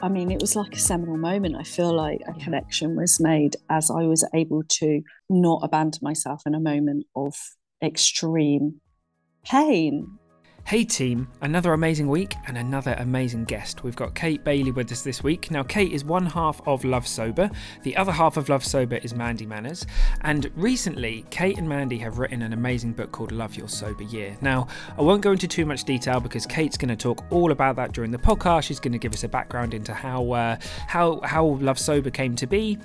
I mean, it was like a seminal moment. I feel like a connection was made as I was able to not abandon myself in a moment of extreme pain Hey team, another amazing week and another amazing guest. We've got Kate Bailey with us this week. Now, Kate is one half of Love Sober, the other half of Love Sober is Mandy Manners. And recently, Kate and Mandy have written an amazing book called Love Your Sober Year. Now, I won't go into too much detail because Kate's going to talk all about that during the podcast. She's going to give us a background into how uh, how how Love Sober came to be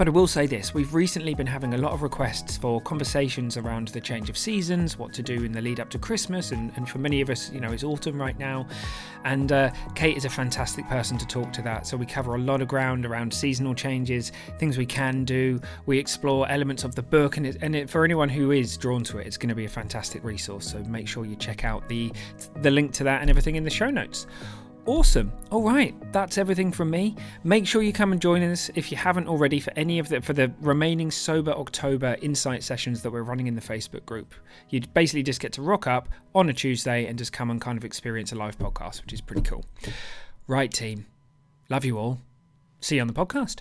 but I will say this we've recently been having a lot of requests for conversations around the change of seasons, what to do in the lead up to Christmas, and, and for many of us, you know, it's autumn right now. And uh, Kate is a fantastic person to talk to that. So we cover a lot of ground around seasonal changes, things we can do. We explore elements of the book, and, it, and it, for anyone who is drawn to it, it's going to be a fantastic resource. So make sure you check out the the link to that and everything in the show notes. Awesome. All right, that's everything from me. Make sure you come and join us if you haven't already for any of the for the remaining sober October insight sessions that we're running in the Facebook group. You basically just get to rock up on a Tuesday and just come and kind of experience a live podcast, which is pretty cool. Right, team. Love you all. See you on the podcast.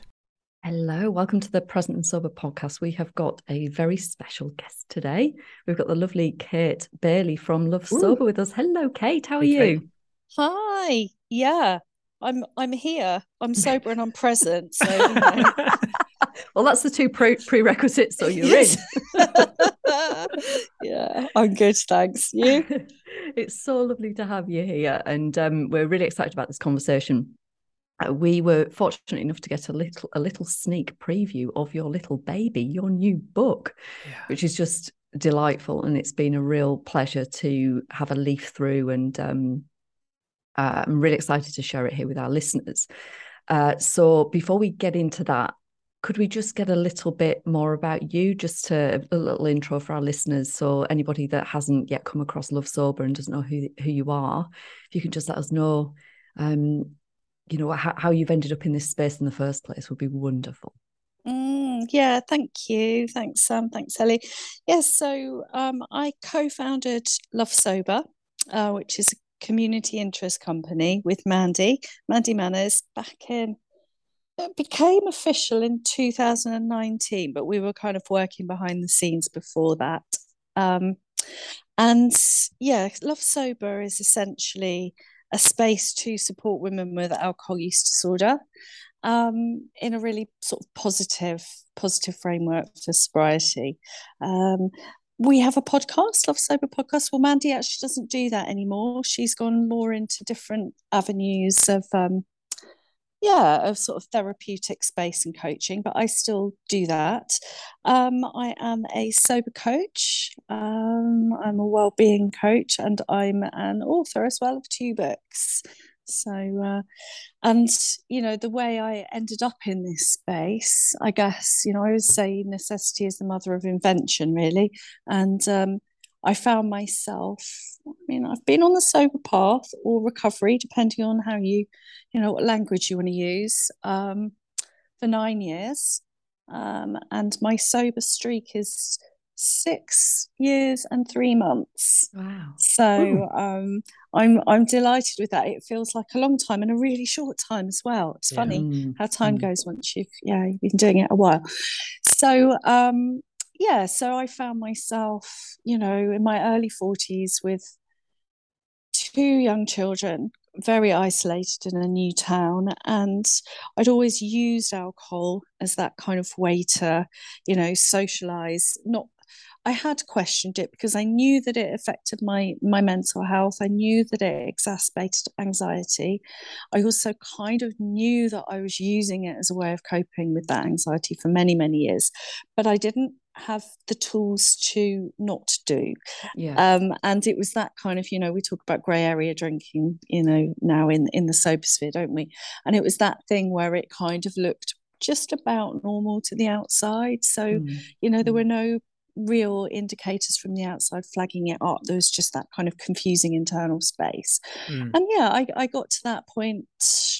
Hello, welcome to the Present and Sober podcast. We have got a very special guest today. We've got the lovely Kate Bailey from Love Ooh. Sober with us. Hello, Kate. How are hey, you? Kate. Hi. Yeah. I'm I'm here. I'm sober and I'm present. So you know. well, that's the two pre- prerequisites. So you're in. yeah, I'm good. Thanks. You? it's so lovely to have you here, and um, we're really excited about this conversation. Uh, we were fortunate enough to get a little a little sneak preview of your little baby, your new book, yeah. which is just delightful, and it's been a real pleasure to have a leaf through and um, uh, I'm really excited to share it here with our listeners. Uh, so before we get into that, could we just get a little bit more about you, just to, a little intro for our listeners? So anybody that hasn't yet come across Love Sober and doesn't know who who you are, if you can just let us know, um, you know, how, how you've ended up in this space in the first place, would be wonderful. Mm, yeah, thank you. Thanks, Sam. Um, thanks, Ellie. Yes, so um, I co-founded Love Sober, uh, which is a community interest company with Mandy, Mandy Manners, back in it became official in 2019, but we were kind of working behind the scenes before that. Um, and yeah, Love Sober is essentially a space to support women with alcohol use disorder um, in a really sort of positive, positive framework for sobriety. Um, we have a podcast, Love Sober podcast. Well, Mandy actually doesn't do that anymore. She's gone more into different avenues of, um, yeah, of sort of therapeutic space and coaching, but I still do that. Um, I am a sober coach. Um, I'm a well-being coach, and I'm an author as well of two books. So, uh, and you know, the way I ended up in this space, I guess, you know, I always say necessity is the mother of invention, really. And um, I found myself, I mean, I've been on the sober path or recovery, depending on how you, you know, what language you want to use, um, for nine years. Um, and my sober streak is six years and three months. Wow. So um, I'm I'm delighted with that. It feels like a long time and a really short time as well. It's yeah. funny mm. how time mm. goes once you've yeah, you've been doing it a while. So um yeah, so I found myself, you know, in my early 40s with two young children, very isolated in a new town and i'd always used alcohol as that kind of way to you know socialize not I had questioned it because I knew that it affected my my mental health. I knew that it exacerbated anxiety. I also kind of knew that I was using it as a way of coping with that anxiety for many many years, but I didn't have the tools to not do. Yeah. Um, and it was that kind of, you know, we talk about grey area drinking, you know, now in in the sober sphere, don't we? And it was that thing where it kind of looked just about normal to the outside. So, mm. you know, there were mm. no real indicators from the outside flagging it up. There was just that kind of confusing internal space. Mm. And yeah, I, I got to that point,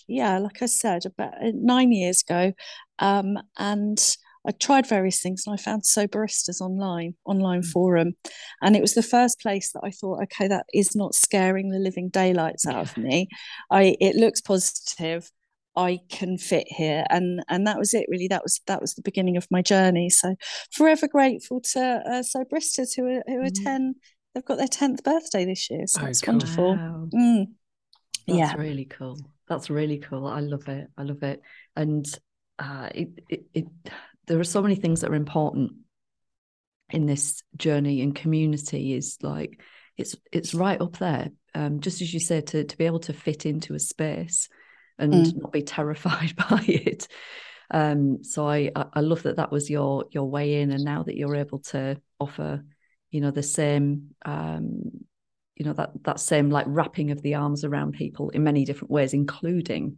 yeah, like I said, about uh, nine years ago. Um, and I tried various things and I found Soberistas online, online mm. forum. And it was the first place that I thought, okay, that is not scaring the living daylights out of me. I it looks positive. I can fit here, and and that was it. Really, that was that was the beginning of my journey. So, forever grateful to uh, Soberistas who are who are mm. ten. They've got their tenth birthday this year, so oh, cool. wonderful. Wow. Mm. That's yeah. really cool. That's really cool. I love it. I love it. And uh, it, it, it, there are so many things that are important in this journey and community. Is like it's it's right up there. Um, just as you said, to to be able to fit into a space and mm. not be terrified by it. Um, so I, I love that that was your your way in, and now that you're able to offer, you know, the same, um, you know, that that same like wrapping of the arms around people in many different ways, including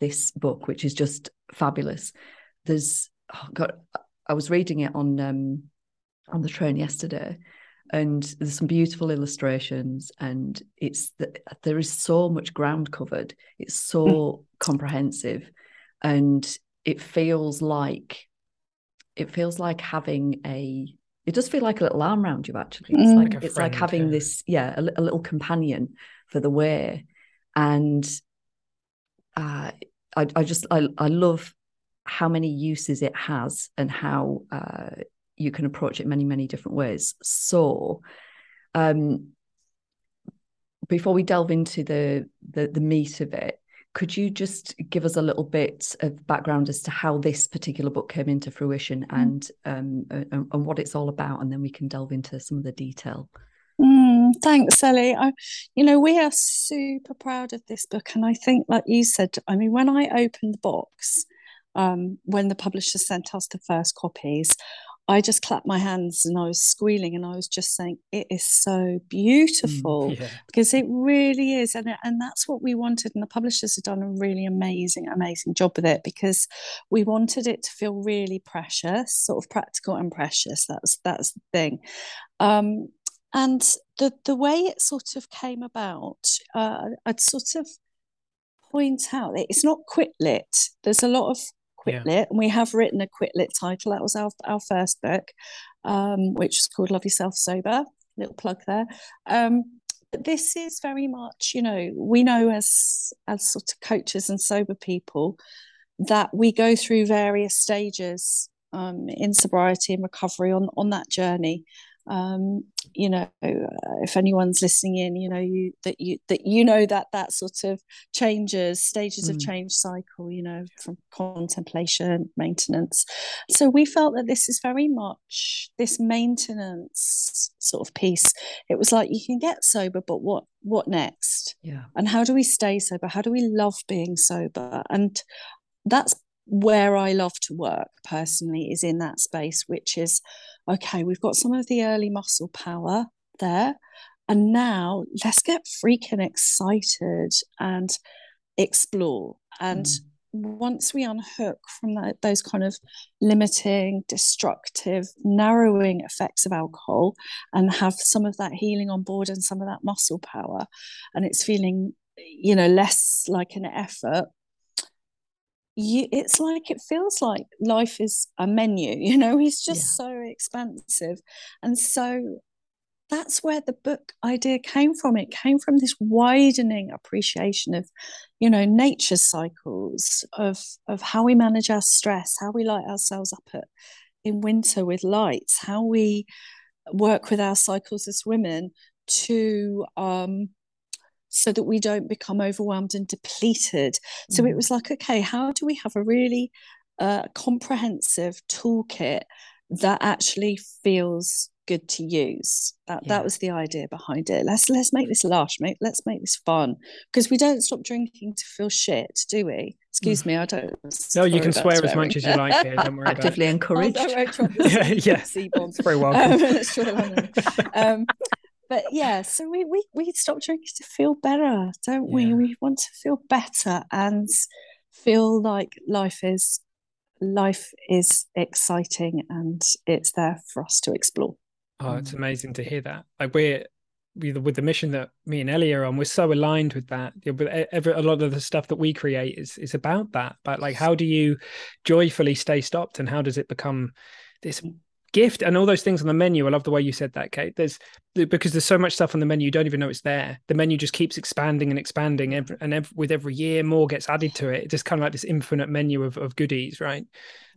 this book, which is just fabulous. There's, oh God, I was reading it on um, on the train yesterday, and there's some beautiful illustrations and it's the, there is so much ground covered it's so mm. comprehensive and it feels like it feels like having a it does feel like a little arm around you actually it's mm. like, like it's like having this yeah a, a, little companion for the way and uh, I, I just I, I love how many uses it has and how uh, you can approach it many many different ways. So um before we delve into the, the the meat of it could you just give us a little bit of background as to how this particular book came into fruition mm. and um and, and, what it's all about? And then we can delve into some of the detail. Mm, thanks ellie. I, you know we are super proud of this book. And i think like you said i mean when i opened the box um, when the publisher sent us the first copies I just clapped my hands and I was squealing and I was just saying, it is so beautiful mm, yeah. because it really is. And, and that's what we wanted. And the publishers have done a really amazing, amazing job with it because we wanted it to feel really precious, sort of practical and precious. That's, that's the thing. Um, and the, the way it sort of came about, uh, I'd sort of point out that it's not quit lit. There's a lot of Quitlit, yeah. and we have written a Quitlit title. That was our our first book, um, which is called Love Yourself Sober. Little plug there. Um, but this is very much, you know, we know as as sort of coaches and sober people that we go through various stages um, in sobriety and recovery on on that journey um, you know if anyone's listening in you know you that you that you know that that sort of changes stages mm. of change cycle you know from contemplation maintenance. So we felt that this is very much this maintenance sort of piece. It was like you can get sober but what what next? Yeah. And how do we stay sober? How do we love being sober? And that's where I love to work personally is in that space, which is okay, we've got some of the early muscle power there. And now let's get freaking excited and explore. And mm. once we unhook from that, those kind of limiting, destructive, narrowing effects of alcohol and have some of that healing on board and some of that muscle power, and it's feeling, you know, less like an effort you it's like it feels like life is a menu you know it's just yeah. so expansive and so that's where the book idea came from it came from this widening appreciation of you know nature cycles of of how we manage our stress how we light ourselves up at, in winter with lights how we work with our cycles as women to um so that we don't become overwhelmed and depleted. So mm. it was like, okay, how do we have a really uh, comprehensive toolkit that actually feels good to use. That yeah. that was the idea behind it. Let's let's make this lush, mate. Let's make this fun because we don't stop drinking to feel shit, do we? Excuse mm. me, I don't. No, you can swear as much as you like here. Don't worry. Actively encouraged. Oh, yeah, yeah. It's very welcome. Um, but yeah, so we we we stop drinking to feel better, don't we? Yeah. We want to feel better and feel like life is life is exciting and it's there for us to explore. Oh, it's mm. amazing to hear that. Like we're with the mission that me and Ellie are on, we're so aligned with that. But every, a lot of the stuff that we create is is about that. But like, how do you joyfully stay stopped, and how does it become this gift and all those things on the menu? I love the way you said that, Kate. There's because there's so much stuff on the menu, you don't even know it's there. The menu just keeps expanding and expanding, and every, with every year, more gets added to it. It's just kind of like this infinite menu of of goodies, right?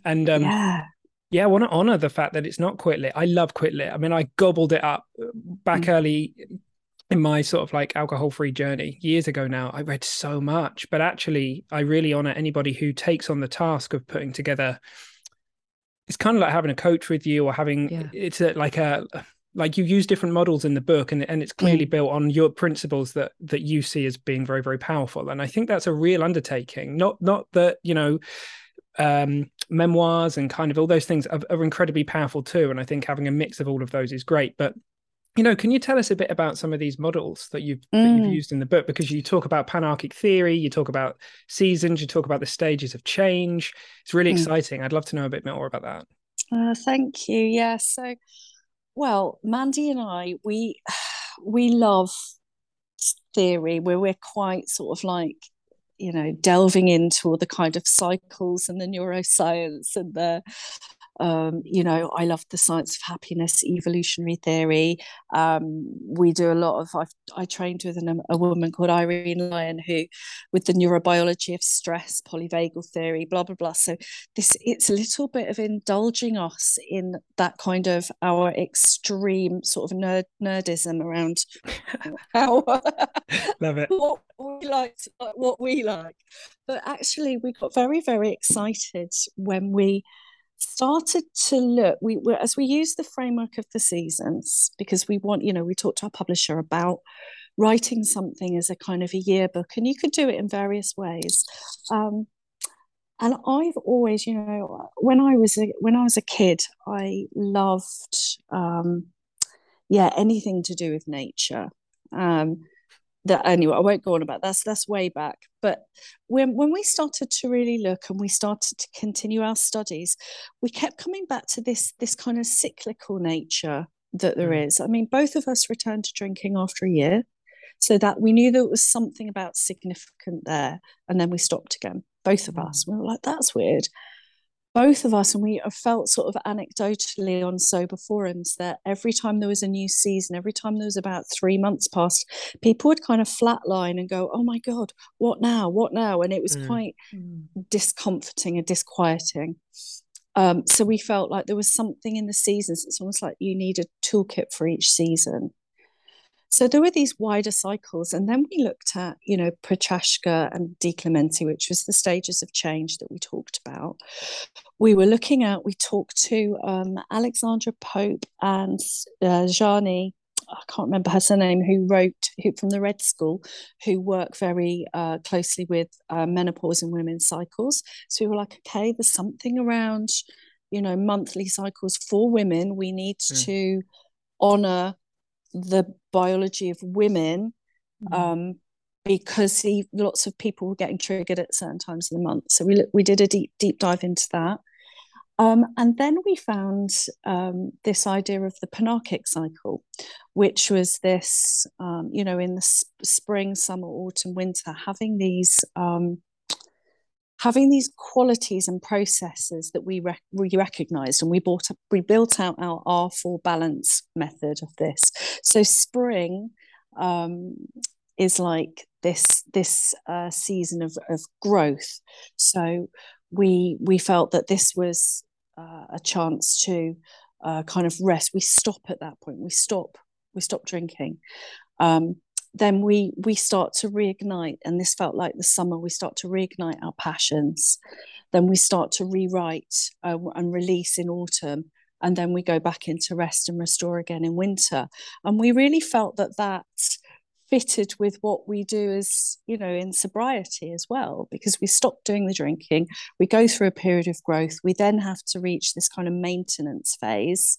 And um, yeah yeah, I want to honor the fact that it's not quit lit. I love quit lit. I mean, I gobbled it up back mm. early in my sort of like alcohol free journey years ago now. I read so much, but actually, I really honor anybody who takes on the task of putting together. It's kind of like having a coach with you or having yeah. it's a, like a like you use different models in the book and, and it's clearly mm. built on your principles that that you see as being very very powerful and i think that's a real undertaking not not that you know um, memoirs and kind of all those things are, are, incredibly powerful too. And I think having a mix of all of those is great. But you know, can you tell us a bit about some of these models that you've, mm. that you've mm. used in the book? Because you talk about panarchic theory, you talk about seasons, you talk about the stages of change. It's really mm. exciting. I'd love to know a bit more about that. Uh, thank you. Yeah. So, well, Mandy and I, we we love theory where we're quite sort of like you know delving into all the kind of cycles and the neuroscience and the um, you know, I love the science of happiness, evolutionary theory. Um, we do a lot of. I've, I trained with an, a woman called Irene Lyon, who, with the neurobiology of stress, polyvagal theory, blah blah blah. So this it's a little bit of indulging us in that kind of our extreme sort of nerd nerdism around how love it what we like, what we like. But actually, we got very very excited when we started to look we were as we use the framework of the seasons because we want you know we talked to our publisher about writing something as a kind of a yearbook and you could do it in various ways. Um, and i've always you know when i was a when i was a kid i loved um, yeah anything to do with nature. Um, that anyway, I won't go on about that. that's that's way back. But when when we started to really look and we started to continue our studies, we kept coming back to this this kind of cyclical nature that there mm. I mean, both of us returned to drinking after a year, so that we knew there was something about significant there, and then we stopped again. Both of mm. us, we were like, "That's weird." Both of us, and we have felt sort of anecdotally on sober forums that every time there was a new season, every time there was about three months past, people would kind of flatline and go, "Oh my god, what now? What now?" And it was mm. quite mm. discomforting and disquieting. Um, so we felt like there was something in the seasons. It's almost like you need a toolkit for each season. So there were these wider cycles. And then we looked at, you know, Prochaska and DiClemente, which was the stages of change that we talked about. We were looking at, we talked to um, Alexandra Pope and uh, Jani, I can't remember her surname, who wrote who, from the Red School, who work very uh, closely with uh, menopause and women's cycles. So we were like, okay, there's something around, you know, monthly cycles for women. We need mm. to honor the biology of women mm-hmm. um, because he, lots of people were getting triggered at certain times of the month. So we we did a deep deep dive into that. Um, and then we found um, this idea of the panarchic cycle, which was this, um, you know, in the sp- spring, summer, autumn, winter, having these um, having these qualities and processes that we, rec- we recognized and we bought up, we built out our R4 balance method of this. So spring um, is like this this uh, season of, of growth. So we we felt that this was uh, a chance to uh, kind of rest. We stop at that point. We stop. We stop drinking. Um, then we we start to reignite and this felt like the summer we start to reignite our passions then we start to rewrite uh, and release in autumn and then we go back into rest and restore again in winter. And we really felt that that fitted with what we do as you know in sobriety as well because we stop doing the drinking we go through a period of growth we then have to reach this kind of maintenance phase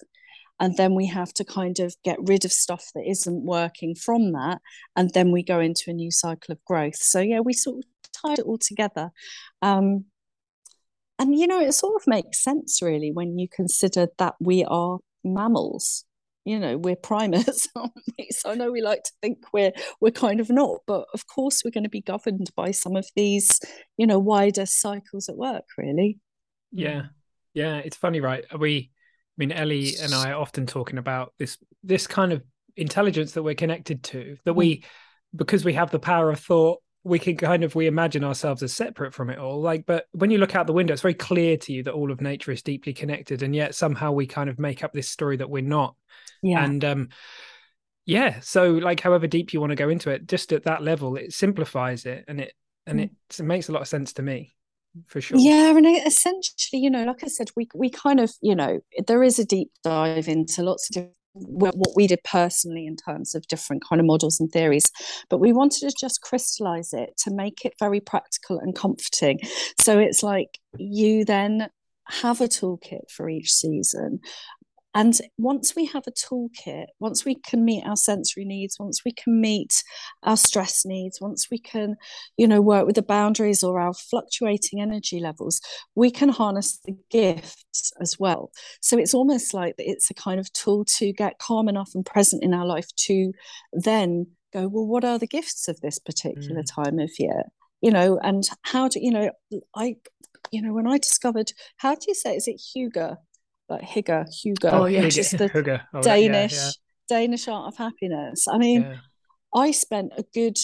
and then we have to kind of get rid of stuff that isn't working from that and then we go into a new cycle of growth. So yeah we sort of tied it all together. Um, and you know it sort of makes sense really when you consider that we are mammals. You know we're primates aren't we? So i know we like to think we're we're kind of not but of course we're going to be governed by some of these you know wider cycles at work really. Yeah. Yeah it's funny right? Are we i mean ellie and i are often talking about this this kind of intelligence that we're connected to that we because we have the power of thought we can kind of we imagine ourselves as separate from it all. Like but when you look out the window it's very clear to you that all of nature is deeply connected and yet somehow we kind of make up this story that we're not. Yeah. And um yeah so like however deep you want to go into it just at that level it simplifies it and it and it, it makes a lot of sense to me for sure. Yeah and essentially you know like i said we we kind of you know there is a deep dive into lots of different what we did personally in terms of different kind of models and theories but we wanted to just crystallize it to make it very practical and comforting. So it's like you then have a toolkit for each season and once we have a toolkit, once we can meet our sensory needs, once we can meet our stress needs, once we can, you know, work with the boundaries or our fluctuating energy levels, we can harness the gifts as well. So it's almost like it's a kind of tool to get calm enough and present in our life to then go, well, what are the gifts of this particular mm. time of year? You know, and how do you know? I, you know, when I discovered, how do you say, is it Hugo? Like Hygge, Hugo, oh, yeah. which is the. Oh, Danish yeah, yeah. Danish art of happiness. I mean. I spent a good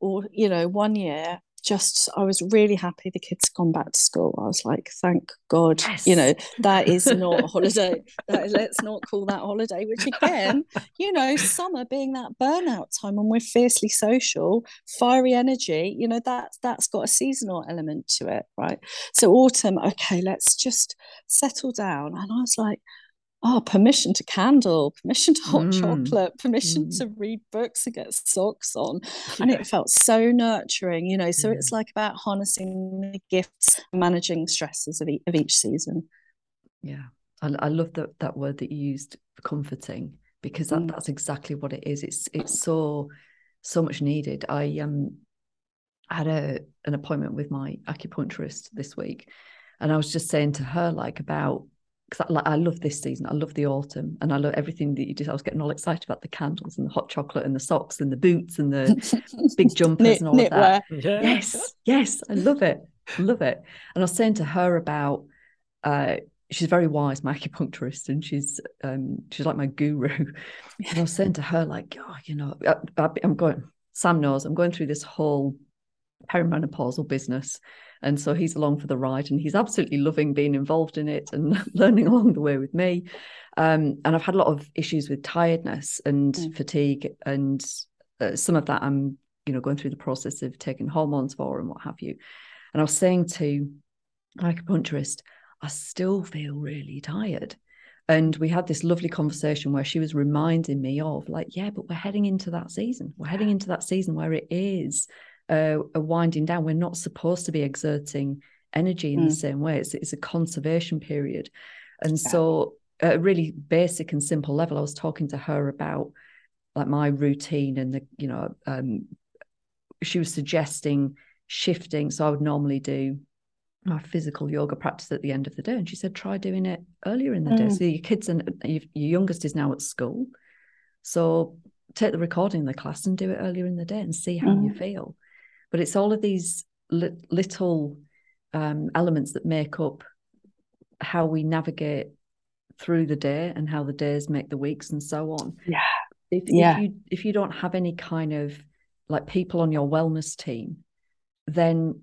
or you know one year just I was really happy the kids gone back to school. I was like, thank God, you know, that is not a holiday. That, let's not call that holiday. Which again, you know, summer being that burnout time when we're fiercely social, fiery energy, you know, that that's got a seasonal element to it, right? So autumn, okay, let's just settle down. And I was like, oh, permission to candle, permission to hot Mm. chocolate, permission Mm. to read books and get socks on. And it felt so nurturing, you know. So Yeah. it's like about harnessing the gifts, managing stresses of, e- of each season. Yeah, I, I love that that word that you used, comforting, because that, Mm. that's exactly what it is. It's it's so so much needed. I um had a an appointment with my acupuncturist this week, and I was just saying to her like about because I, like, I love this season. I love the autumn, and I love everything that you did. I was getting all excited about the candles and the hot chocolate and the socks and the boots and the big jumpers Knit, and all of that yeah yes yes i love it love it and i was saying to her about uh she's very wise my acupuncturist and she's um she's like my guru and i was saying to her like oh you know I, I, i'm going sam knows i'm going through this whole perimenopausal business and so he's along for the ride and he's absolutely loving being involved in it and learning along the way with me. Um and i've had a lot of issues with tiredness and Mm. fatigue and uh, some of that i'm you know going through the process of taking hormones for and what have you. And i was saying to my acupuncturist i still feel really tired. And we had this lovely conversation where she was reminding me of like yeah but we're heading into that season. We're heading into that season where it is uh, a winding down we're not supposed to be exerting energy in the Mm. same way it's, it's a conservation period and Yeah. so at a really basic and simple level i was talking to her about like my routine and the you know um she was suggesting shifting so i would normally do my physical yoga practice at the end of the day and she said try doing it earlier in the day Mm. so your kids and your, youngest is now at school so take the recording of the class and do it earlier in the day and see how you Mm. feel but it's all of these li- little um, elements that make up how we navigate through the day and how the days make the weeks and so on Yeah. if, Yeah. if you if you don't have any kind of like people on your wellness team then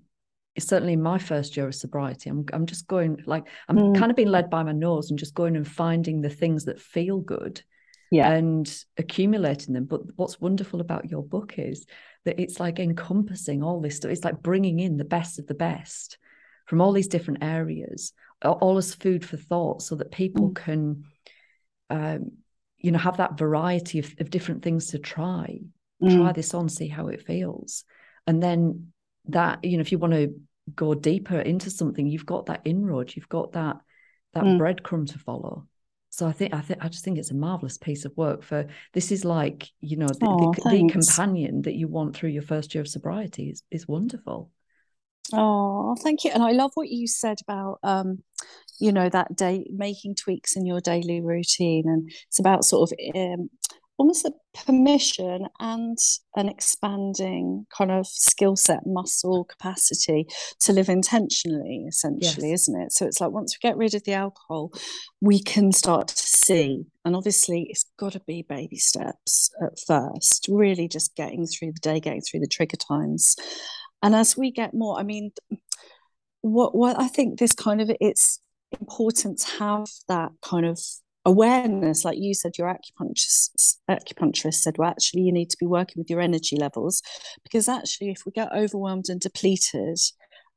certainly in my first year of sobriety i'm, I'm just going like i'm Mm. kind of being led by my nose and just going and finding the things that feel good Yeah. and accumulating them but what's wonderful about your book is that it's like encompassing all this stuff it's like bringing in the best of the best from all these different areas all as food for thought so that people Mm. can um, you know have that variety of, of different things to try mm. try this on see how it feels and then that you know if you want to go deeper into something you've got that inroad you've got that that mm. breadcrumb to follow so I think I think I just think it's a marvelous piece of work for this is like you know the, oh, the, the, companion that you want through your first year of sobriety is is wonderful. Oh, thank you. And I love what you said about um, you know, that day making tweaks in your daily routine. And it's about sort of um, almost a permission and an expanding kind of skill set, muscle capacity to live intentionally, essentially, yes. isn't it? So it's like once we get rid of the alcohol, we can start to see. And obviously, it's got to be baby steps at first, really just getting through the day, getting through the trigger times. And as we get more, I mean, what what I think this kind of it's important to have that kind of awareness like you said your acupuncturist acupuncturist said well actually you need to be working with your energy levels because actually if we get overwhelmed and depleted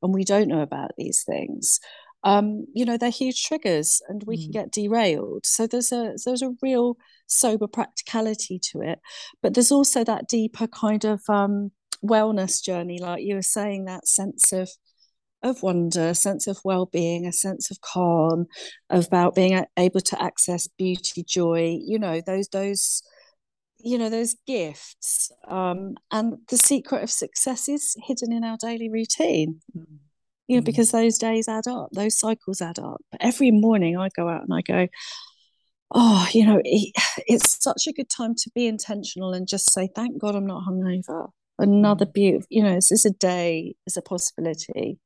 and we don't know about these things um, you know they're huge triggers and we mm. can get derailed so there's a there's a real sober practicality to it but there's also that deeper kind of um, wellness journey like you were saying that sense of of wonder, a sense of well-being, a sense of calm, about being able to access beauty, joy. You know those those you know those gifts um, and the secret of success is hidden in our daily routine mm. you know mm. because those days add up those cycles add up every morning i go out and i go oh you know it, it's such a good time to be intentional and just say thank god i'm not hungover another beautiful, you know this is a day is a possibility.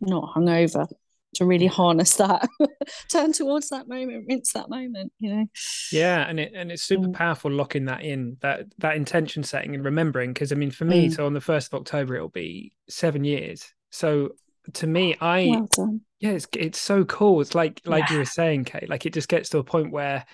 Not hungover to really harness that turn towards that moment rinse that moment you know yeah and it and it's super mm. powerful locking that in that that intention setting and remembering because i mean for me mm. so on the 1st of october it'll be seven years so to me i well yeah it's it's so cool it's like like yeah. you were saying kate like it just gets to a point where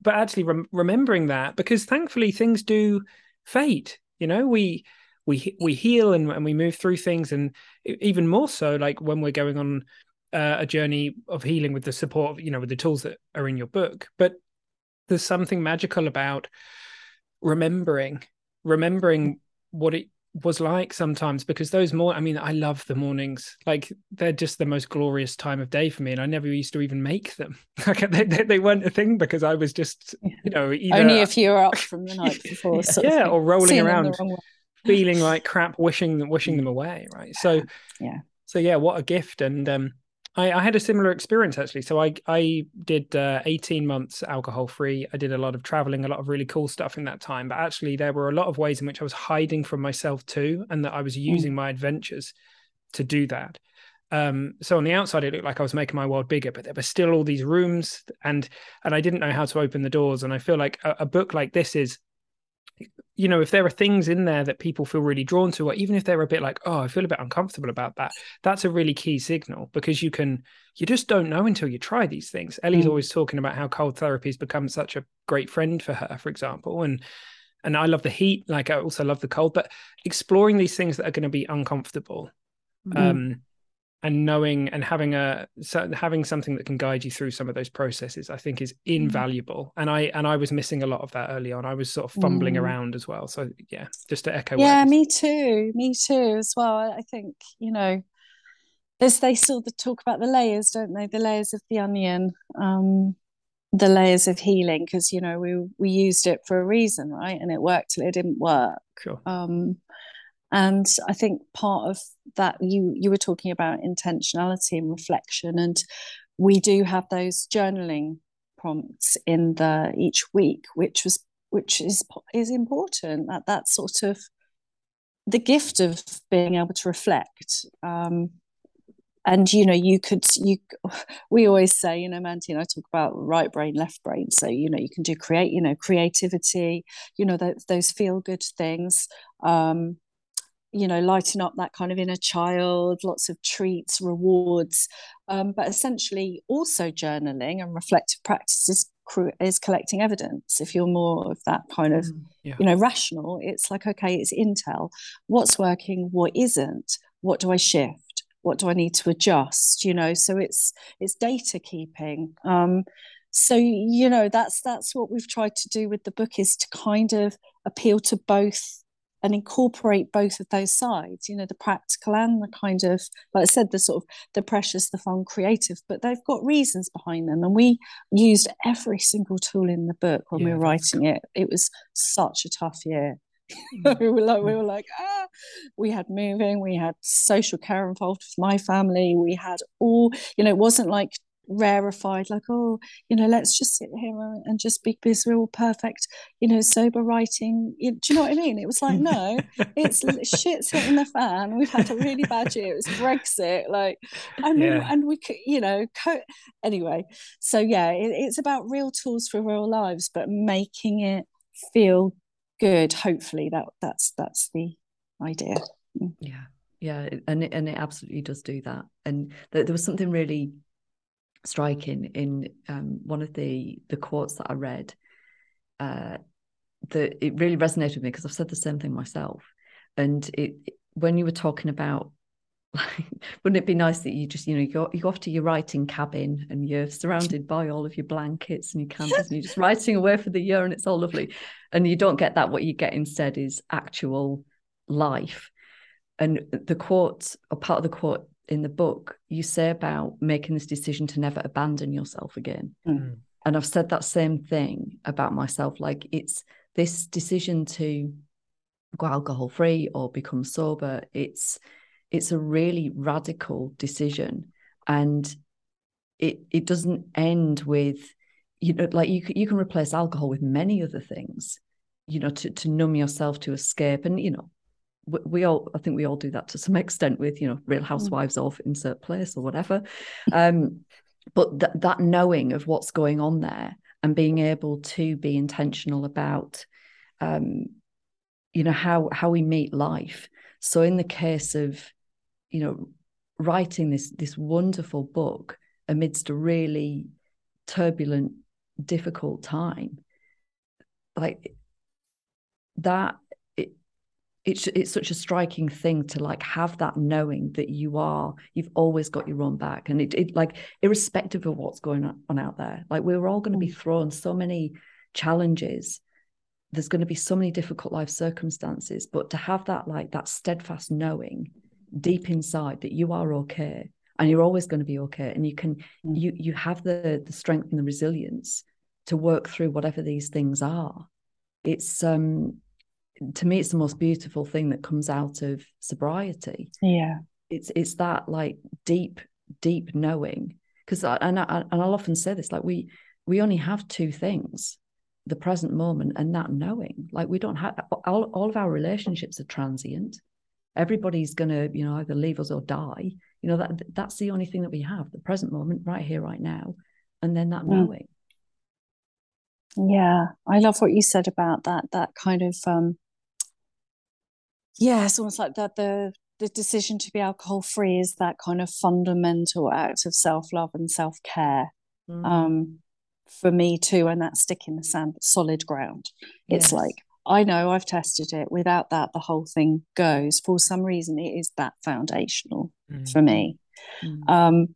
but actually rem- remembering that because thankfully things do fade you know we we we heal and, and we move through things. And even more so like when we're going on uh, a journey of healing with the support of you know with the tools that are in your book. But there's something magical about remembering remembering what it was like sometimes because those more i mean i love the mornings. Like they're just the most glorious time of day for me and i never used to even make them. Like they, they, they weren't a thing because i was just you know either, only if you were up from the night before yeah, or rolling around feeling like crap, wishing them wishing them away, right? So yeah, so yeah, what a gift! And um, I, I had a similar experience actually. So I I did uh, eighteen months alcohol free. I did a lot of traveling, a lot of really cool stuff in that time. But actually, there were a lot of ways in which I was hiding from myself too, and that I was mm. using mm. my adventures to do that. Um, so on the outside, it looked like I was making my world bigger, but there were still all these rooms, and and I didn't know how to open the doors. And I feel like a, a book like this is you know, if there are things in there that people feel really drawn to, or even if they're a bit like, oh, I feel a bit uncomfortable about that, that's a really key signal because you can, you just don't know until you try these things. Ellie's mm. always talking about how cold therapy has become such a great friend for her, for example. And, and I love the heat, like I also love the cold, but exploring these things that are going to be uncomfortable. Mm. Um, and knowing and having a having something that can guide you through some of those processes i think is mm. invaluable. And i and i was missing a lot of that early on. I was sort of fumbling mm. around as well. So yeah just to echo yeah me too. Me too as well. I think you know there's they still talk about the layers don't they? The layers of the onion um the layers of healing because you know we we used it for a reason right? And it worked till it didn't work. Sure. um and i think part of that you you were talking about intentionality and reflection and we do have those journaling prompts in the each week which was which is is important that that sort of the gift of being able to reflect um, and you know you could you we always say you know mandy and i talk about right brain left brain so you know you can do create you know creativity you know those, those feel good things um, you know lighting up that kind of inner child lots of treats rewards. Um, but essentially also journaling and reflective practices is collecting evidence. If you're more of that kind of mm, yeah. you know rational it's like okay it's intel. What's working what isn't? What do i shift? What do i need to adjust? You know so it's it's data keeping. Um so you know that's that's what we've tried to do with the book is to kind of appeal to both and incorporate both of those sides you know the practical and the kind of like i said the sort of the precious the fun creative but they've got reasons behind them. And we used every single tool in the book when yeah, we were writing it. It was such a tough year. Mm. we were like we were like ah. We had moving we had social care involved with my family we had all you know it wasn't like rarefied like oh you know let's just sit here and just be this real perfect you know sober writing. You, do you know what i mean? It was like no it's shit's hitting the fan. We've had a really bad year. It was brexit. Like i mean yeah. and we could you know co- anyway. So yeah it, it's about real tools for real lives but making it feel good. Hopefully that that's that's the idea. Mm. yeah. Yeah and it, and it absolutely does do that. And there was something really striking in um, one of the the quotes that I read. Uh, that it really resonated with me because I've said the same thing myself. And it when you were talking about like, wouldn't it be nice that you just you know you go, you go off to your writing cabin and you're surrounded by all of your blankets and your candles and you're just writing away for the year and it's all lovely and you don't get that what you get instead is actual life and the quote or part of the quote in the book, you say about making this decision to never abandon yourself again. Mm. And I've said that same thing about myself. Like it's this decision to go alcohol free or become sober. It's it's a really radical decision, and it it doesn't end with you know like you you can replace alcohol with many other things you know to to numb yourself to escape and you know we all i think we all do that to some extent with you know real mm. housewives mm. of insert place or whatever um but th- that knowing of what's going on there and being able to be intentional about um you know how how we meet life so in the case of you know writing this this wonderful book amidst a really turbulent difficult time like that it's it's such a striking thing to like have that knowing that you are you've always got your own back and it, it like irrespective of what's going on out there like we're all going to be mm. thrown so many challenges there's going to be so many difficult life circumstances but to have that like that steadfast knowing deep inside that you are okay and you're always going to be okay and you can mm. you you have the the strength and the resilience to work through whatever these things are it's um to me it's the most beautiful thing that comes out of sobriety. Yeah. It's it's that like deep deep knowing. Because and I, and I'll often say this like we we only have two things the present moment and that knowing. Like we don't have all, all of our relationships are transient. Everybody's going to you know either leave us or die. You know that that's the only thing that we have the present moment right here right now and then that mm. knowing. Yeah. I love what you said about that that kind of um yeah, it's almost like that the the decision to be alcohol free is that kind of fundamental act of self love and self care. Mm. Um, for me too, and that stick in the sand, solid ground. It's like I know I've tested it. Without that, the whole thing goes. For some reason, it is that foundational mm. for me. Mm. Um,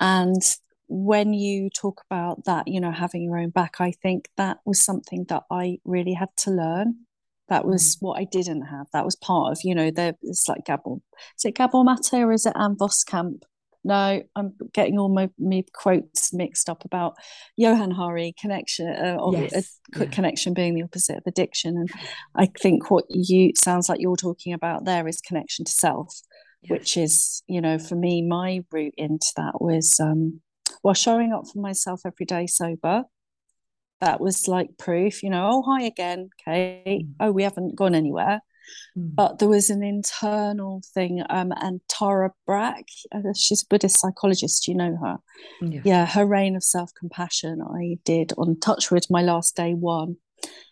and when you talk about that, you know, having your own back, I think that was something that I really had to learn. That was mm. what I didn't have. That was part of, you know, there it's like Gabor. Is it Gabor Mate or is it Ann Voskamp? No, I'm getting all my, my quotes mixed up about Johann Hari connection, uh, or yes. a, yeah. connection being the opposite of addiction. And I think what you sounds like you're talking about there is connection to self, which is, you know, for me, my route into that was um, well, showing up for myself every day sober that was like proof, you know, oh, hi again, Kate. Mm. Oh, we haven't gone anywhere. Mm. But there was an internal thing. Um, and Tara Brach, uh, she's a Buddhist psychologist, you know her. Yes. Yeah, her RAIN of self compassion I did on Touchwood, my last day one.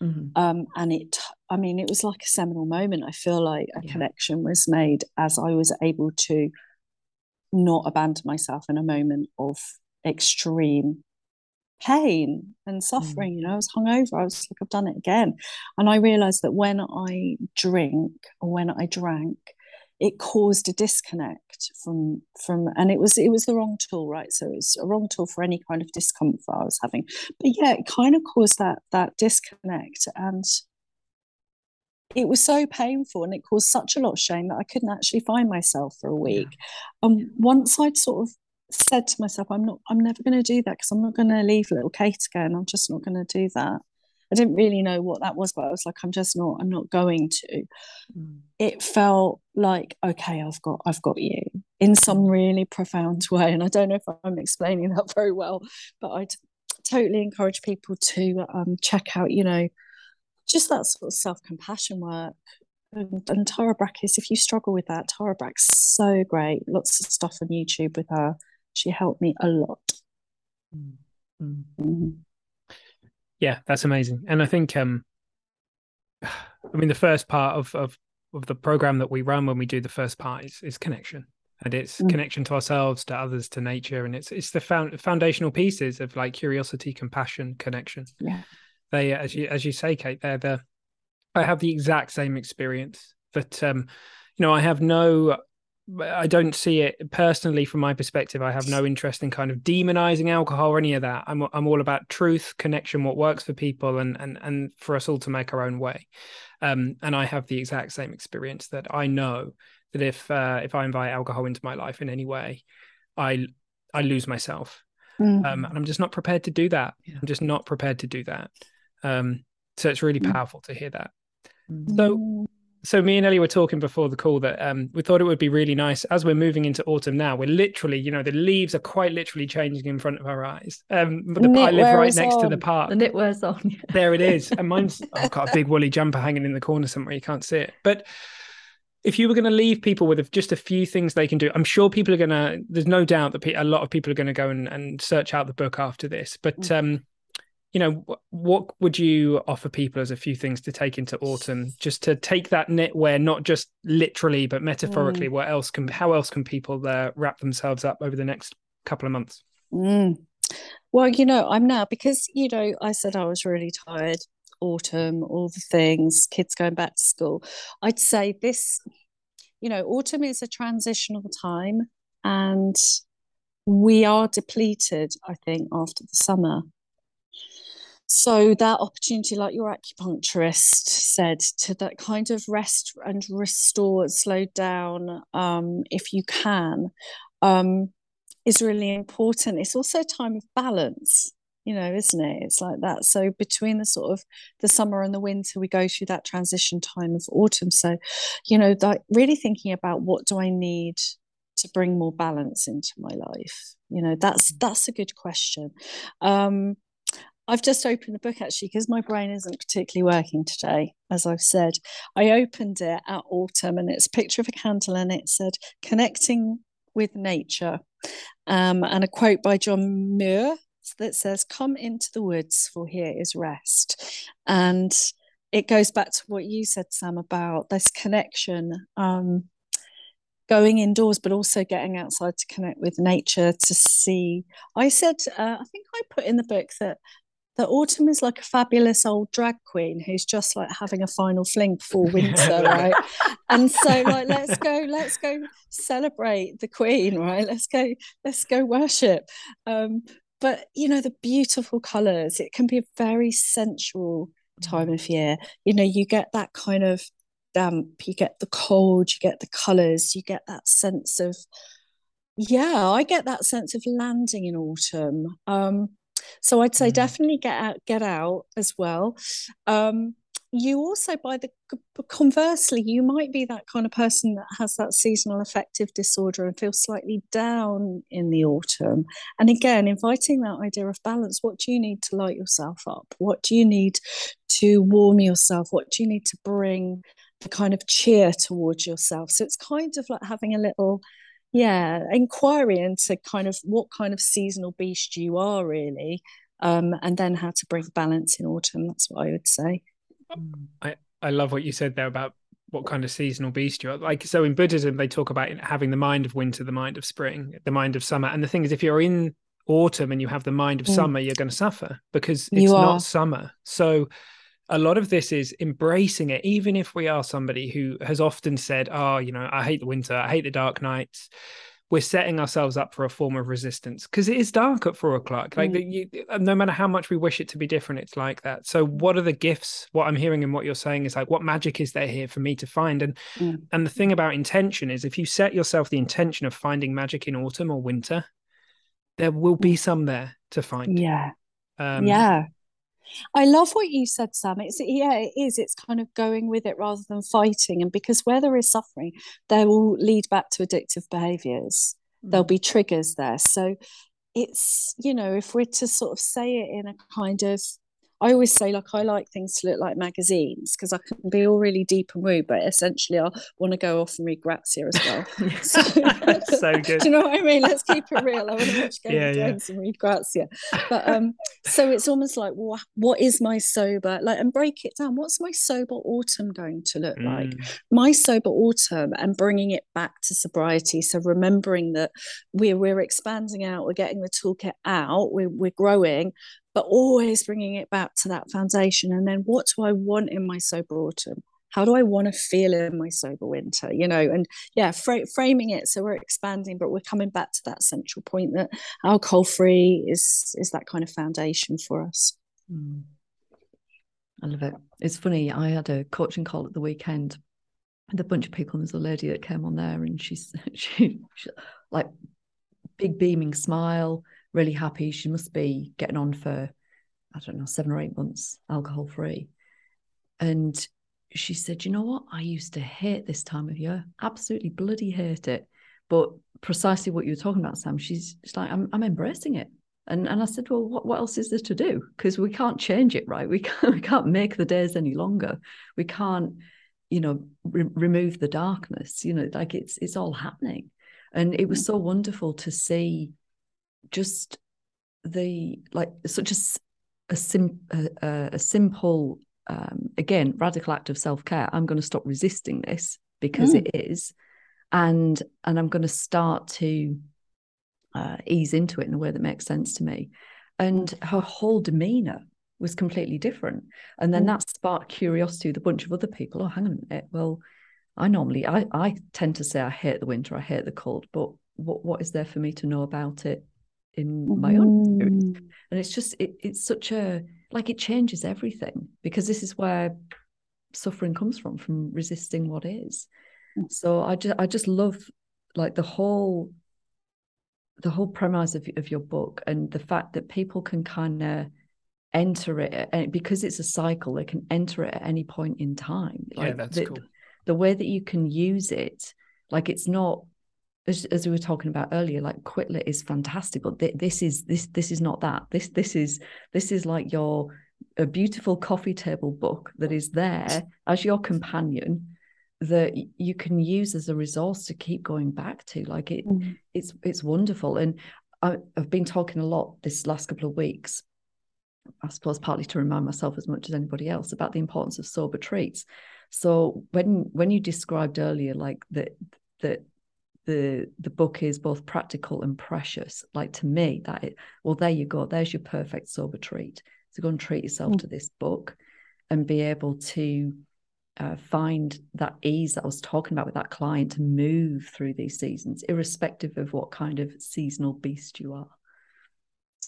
Mm-hmm. Um, and it, I mean, it was like a seminal moment. I feel like a yeah. connection was made as I was able to not abandon myself in a moment of extreme pain and suffering. Mm. You know, I was hungover. I was like, I've done it again. And I realized that when I drink or when I drank, it caused a disconnect from from and it was it was the wrong tool right so it's a wrong tool for any kind of discomfort i was having but yeah it kind of caused that that disconnect and it was so painful and it caused such a lot of shame that i couldn't actually find myself for a week yeah. and once i'd sort of said to myself i'm not i'm never going to do that because i'm not going to leave little kate again i'm just not going to do that I didn't really know what that was, but I was like, I'm just not, I'm not going to. Mm. It felt like, okay, I've got, I've got you in some really profound way. And I don't know if I'm explaining that very well, but I totally encourage people to um, check out, you know, just that sort of self compassion work. And, and Tara Brach is, if you struggle with that, Tara Brach's so great. Lots of stuff on YouTube with her. She helped me a lot. Mm. Mm-hmm yeah, that's amazing. And I think, um, I mean, the first part of of of the program that we run when we do the first part is, is connection, and it's mm. connection to ourselves, to others, to nature, and it's it's the found, foundational pieces of like curiosity, compassion, connection. Yeah, they as you as you say, Kate, they're the. I have the exact same experience, but um, you know, I have no I don't see it personally from my perspective. I have no interest in kind of demonizing alcohol or any of that. I'm I'm all about truth, connection, what works for people, and and and for us all to make our own way. Um, and I have the exact same experience that I know that if uh, if I invite alcohol into my life in any way, I I lose myself, mm. um, and I'm just not prepared to do that. Yeah. I'm just not prepared to do that. Um, so it's really mm. powerful to hear that. Mm. So so me and Ellie were talking before the call that um, we thought it would be really nice as we're moving into autumn now. We're literally, you know, the leaves are quite literally changing in front of our eyes. Um, but the, I live right next on. to the park. The knitwear's on. there it is, and mine's I've got a big woolly jumper hanging in the corner somewhere. You can't see it, but if you were going to leave people with just a few things they can do, I'm sure people are going to. There's no doubt that a lot of people are going to go and, and search out the book after this. But mm. um, you know what would you offer people as a few things to take into autumn just to take that knitwear not just literally but metaphorically mm. what else can how else can people uh, wrap themselves up over the next couple of months mm. well you know i'm now because you know i said i was really tired autumn all the things kids going back to school i'd say this you know autumn is a transitional time and we are depleted i think after the summer so that opportunity like your acupuncturist said to that kind of rest and restore slow down um, if you can um, is really important. It's also a time of balance you know isn't it? It's like that. So between the sort of the summer and the winter we go through that transition time of autumn. So you know that really thinking about what do i need to bring more balance into my life? You know that's mm. that's a good question. Um I've just opened the book actually because my brain isn't particularly working today, as I've said. I opened it at autumn and it's a picture of a candle and it said connecting with nature. Um, and a quote by John Muir that says, Come into the woods, for here is rest. And it goes back to what you said, Sam, about this connection. Um, going indoors but also getting outside to connect with nature to see i said uh, i think i put in the book that that autumn is like a fabulous old drag queen who's just like having a final fling before winter, right? And so like let's go, let's go celebrate the queen, right? Let's go, let's go worship. Um, but you know, the beautiful colours, it can be a very sensual time of year. You know, you get that kind of damp, you get the cold, you get the colours, you get that sense of yeah, I get that sense of landing in autumn. Um, so I'd say mm. definitely get out, get out as well. Um, you also, by the conversely, you might be that kind of person that has that seasonal affective disorder and feels slightly down in the autumn. And again, inviting that idea of balance. What do you need to light yourself up? What do you need to warm yourself? What do you need to bring the kind of cheer towards yourself? So it's kind of like having a little yeah inquiry into kind of what kind of seasonal beast you are really um, and then how to bring balance in autumn that's what i would say. I i love what you said there about what kind of seasonal beast you are. Like so in buddhism they talk about having the mind of winter the mind of spring the mind of summer. And the thing is if you're in autumn and you have the mind of mm. summer you're going to suffer because it's not summer. So a lot of this is embracing it, even if we are somebody who has often said, Oh, you know, I hate the winter, I hate the dark nights. We're setting ourselves up for a form of resistance because it is dark at four o'clock. Like, mm. you, no matter how much we wish it to be different, it's like that. So, what are the gifts? What I'm hearing and what you're saying is like, what magic is there here for me to find? And mm. and the thing about intention is, if you set yourself the intention of finding magic in autumn or winter, there will be mm. some there to find. Yeah. Um, yeah. I love what you said, Sam. It's yeah, it is. It's kind of going with it rather than fighting. And because where there is suffering, there will lead back to addictive behaviors. Mm. There'll be triggers there. So it's, you know, if we're to sort of say it in a kind of I always say like I like things to look like magazines because I can be all really deep and woo, but essentially I want to go off and read Grazia as well. so, so, good. Do you know what I mean? Let's keep it real. I want to watch Game yeah, of Thrones yeah. and read Grazia. But um, so it's almost like well, what is my sober like and break it down. What's my sober autumn going to look mm. like? My sober autumn and bringing it back to sobriety. So remembering that we're we're expanding out, we're getting the toolkit out, we're we're growing, but always bringing it back to that foundation. And then what do I want in my sober autumn? How do I want to feel in my sober winter? You know, and yeah, fra- framing it so we're expanding, but we're coming back to that central point that alcohol free is is that kind of foundation for us. Mm. I love it. It's funny. I had a coaching call at the weekend with a bunch of people. And there's a lady that came on there, and she's she, she like big beaming smile, really happy. She must be getting on for, I don't know, seven or eight months alcohol free. And she said, You know what? I used to hate this time of year, absolutely bloody hate it. But precisely what you were talking about, Sam, she's, she's like, I'm, I'm embracing it. And, and I said, well, what, what else is there to do? Because we can't change it, right? We can't, we can't make the days any longer. We can't, you know, re- remove the darkness. You know, like it's it's all happening. And it was mm. so wonderful to see just the like such a a, sim, a, a simple um, again radical act of self-care i'm going to stop resisting this because mm. it is. And and i'm going to start to uh, ease into it in a way that makes sense to me. And her whole demeanor was completely different. And then mm. that sparked curiosity with a bunch of other people. Oh hang on a minute. Well i normally i i tend to say i hate the winter i hate the cold but what what is there for me to know about it in my own experience. Mm. And it's just it, it's such a like it changes everything because this is where suffering comes from from resisting what is. Mm. So I just I just love like the whole the whole premise of, of your book and the fact that people can kind of enter it and because it's a cycle they can enter it at any point in time like yeah that's the, cool the way that you can use it like it's not as, as we were talking about earlier, like Quit Lit is fantastic, but th- this is this this is not that. This this is this is like your a beautiful coffee table book that is there as your companion that you can use as a resource to keep going back to. Like it, mm-hmm. it's it's wonderful. And I, I've been talking a lot this last couple of weeks. I suppose partly to remind myself as much as anybody else about the importance of sober treats. So when when you described earlier, like that that the the book is both practical and precious. Like to me, that it, well, there you go. There's your perfect sober treat. So go and treat yourself mm. to this book, and be able to uh, find that ease that I was talking about with that client to move through these seasons, irrespective of what kind of seasonal beast you are.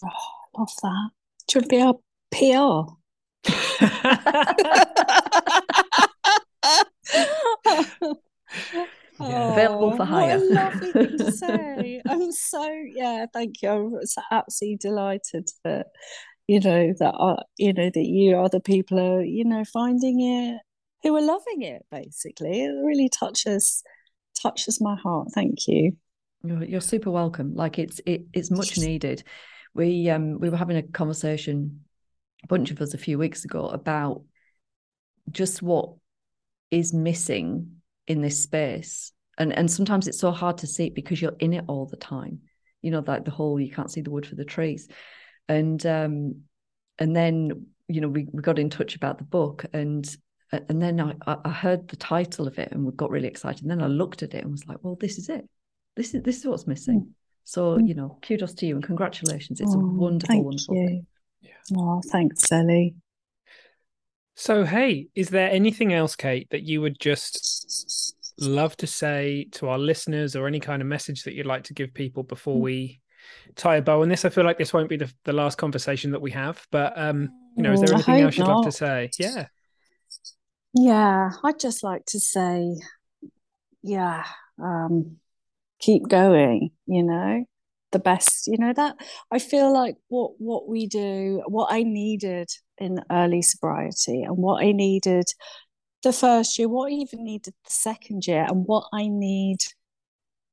Oh, love that. You be our PR? Yeah. Available for hire. What a lovely thing to say. I'm so yeah, thank you. I'm so absolutely delighted that you know that are you know that you are the people are you know finding it who are loving it basically. It really touches touches my heart. Thank you. You're, you're super welcome. Like it's it, it's much needed. We um we were having a conversation, a bunch of us a few weeks ago about just what is missing in this space and and sometimes it's so hard to see it because you're in it all the time you know like the whole you can't see the wood for the trees and um and then you know we, we got in touch about the book and and then I, I heard the title of it and we got really excited and then I looked at it and was like well this is it this is this is what's missing mm. so mm. you know kudos to you and congratulations it's oh, a wonderful wonderful you. thing yeah. oh thanks Sally So, hey, is there anything else, Kate, that you would just love to say to our listeners or any kind of message that you'd like to give people before mm. we tie a bow on this? I feel like this won't be the, the last conversation that we have, but, um, you know, is there anything else you'd not. love to say? Yeah. Yeah, I'd just like to say, yeah, um, keep going, you know, the best, you know, that I feel like what what we do, what I needed in early sobriety and what I needed the first year, what I even needed the second year, and what I need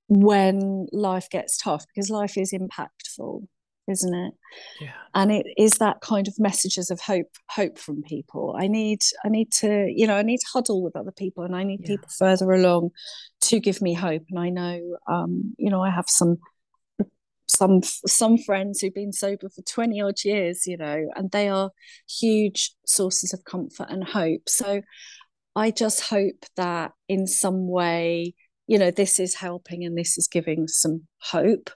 when life gets tough, because life is impactful isn't it? Yeah. And it is that kind of messages of hope hope from people. I need i need to you know i need to huddle with other people and i need yeah. people further along to give me hope. And i know um you know i have some some some friends who've been sober for 20 odd years you know and they are huge sources of comfort and hope. So i just hope that in some way you know this is helping and this is giving some hope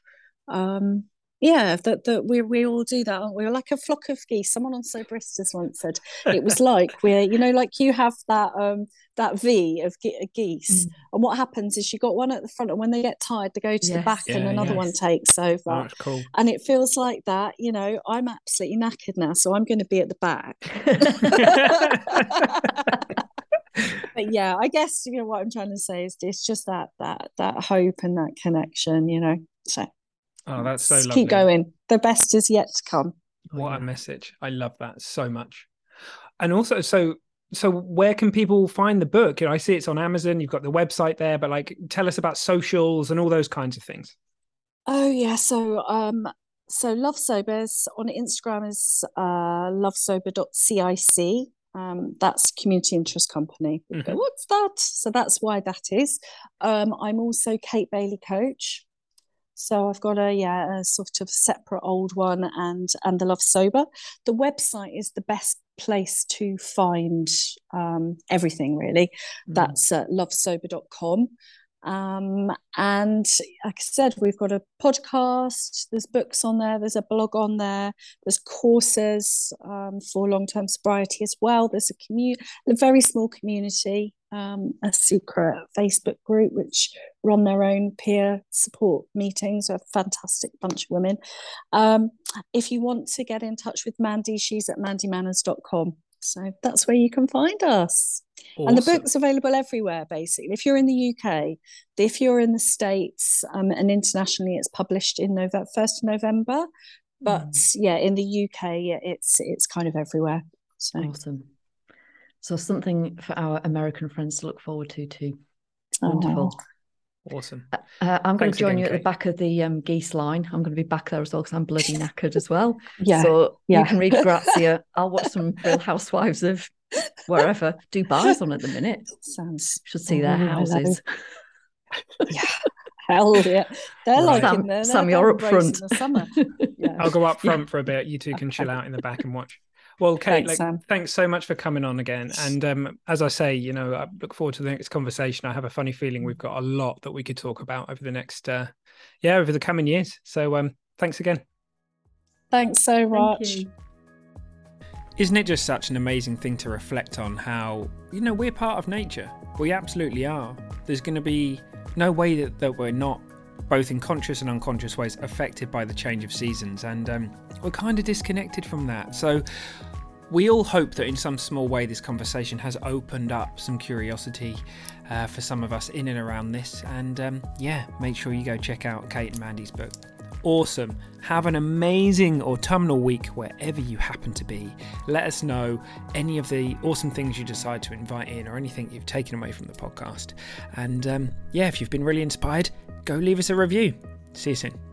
um yeah that that we we all do that aren't we we're like a flock of geese someone on Soberistas once said it was like we're you know like you have that um that v of ge- geese mm. and what happens is you got one at the front and when they get tired they go to yes. the back yeah, and another yes. one takes over oh, cool. and it feels like that you know i'm absolutely knackered now so i'm going to be at the back but yeah i guess you know what i'm trying to say is it's just that that that hope and that connection you know so Oh, that's so lovely. Keep going. The best is yet to come. What a message. I love that so much. And also, so so where can people find the book? You know, I see it's on Amazon, you've got the website there, but like tell us about socials and all those kinds of things. Oh yeah. So um so Love Sobers on Instagram is uh lovesober.cic. Um, that's community interest company. Mm-hmm. Go, What's that? So that's why that is. Um, I'm also Kate Bailey coach. So I've got a yeah a sort of separate old one and and the Love Sober. The website is the best place to find um, everything really. Mm. That's at lovesober.com. Um, and like I said, we've got a podcast, there's books on there, there's a blog on there, there's courses um, for long term sobriety as well. There's a community, a very small community, um, a secret Facebook group which run their own peer support meetings. A fantastic bunch of women. Um, if you want to get in touch with Mandy, she's at mandymanners.com. So that's where you can find us. Awesome. And the book's available everywhere, basically. If you're in the UK, if you're in the States, um, and internationally, it's published in November, first of November. But mm. yeah, in the UK, it's it's kind of everywhere. So awesome. So something for our American friends to look forward to too. Wonderful. Oh. Awesome. Uh, uh I'm going to join again, you at Kate. the back of the um, geese line. I'm going to be back there as well because I'm bloody knackered as well. Yeah. So yeah. you can read Grazia. I'll watch some Real Housewives of wherever. Dubai's on at the minute. Sounds. Should see their houses. yeah. Hell yeah. They're right. like Sam, in there. Sam you're up front. In the summer. Yeah. I'll go up front yeah. for a bit. You two can chill out in the back and watch. Well, Kate, thanks, like, thanks so much for coming on again. And um, as I say, you know, I look forward to the next conversation. I have a funny feeling we've got a lot that we could talk about over the next, uh, yeah, over the coming years. So um, thanks again. Thanks so much. Thank Isn't it just such an amazing thing to reflect on how, you know, we're part of nature? We absolutely are. There's going to be no way that, that we're not both in conscious and unconscious ways affected by the change of seasons and um, we're kind of disconnected from that so we all hope that in some small way this conversation has opened up some curiosity uh, for some of us in and around this. And um, yeah, make sure you go check out Kate and Mandy's book. Awesome. Have an amazing autumnal week wherever you happen to be. Let us know any of the awesome things you decide to invite in or anything you've taken away from the podcast. And um, yeah, if you've been really inspired, go leave us a review. See you soon.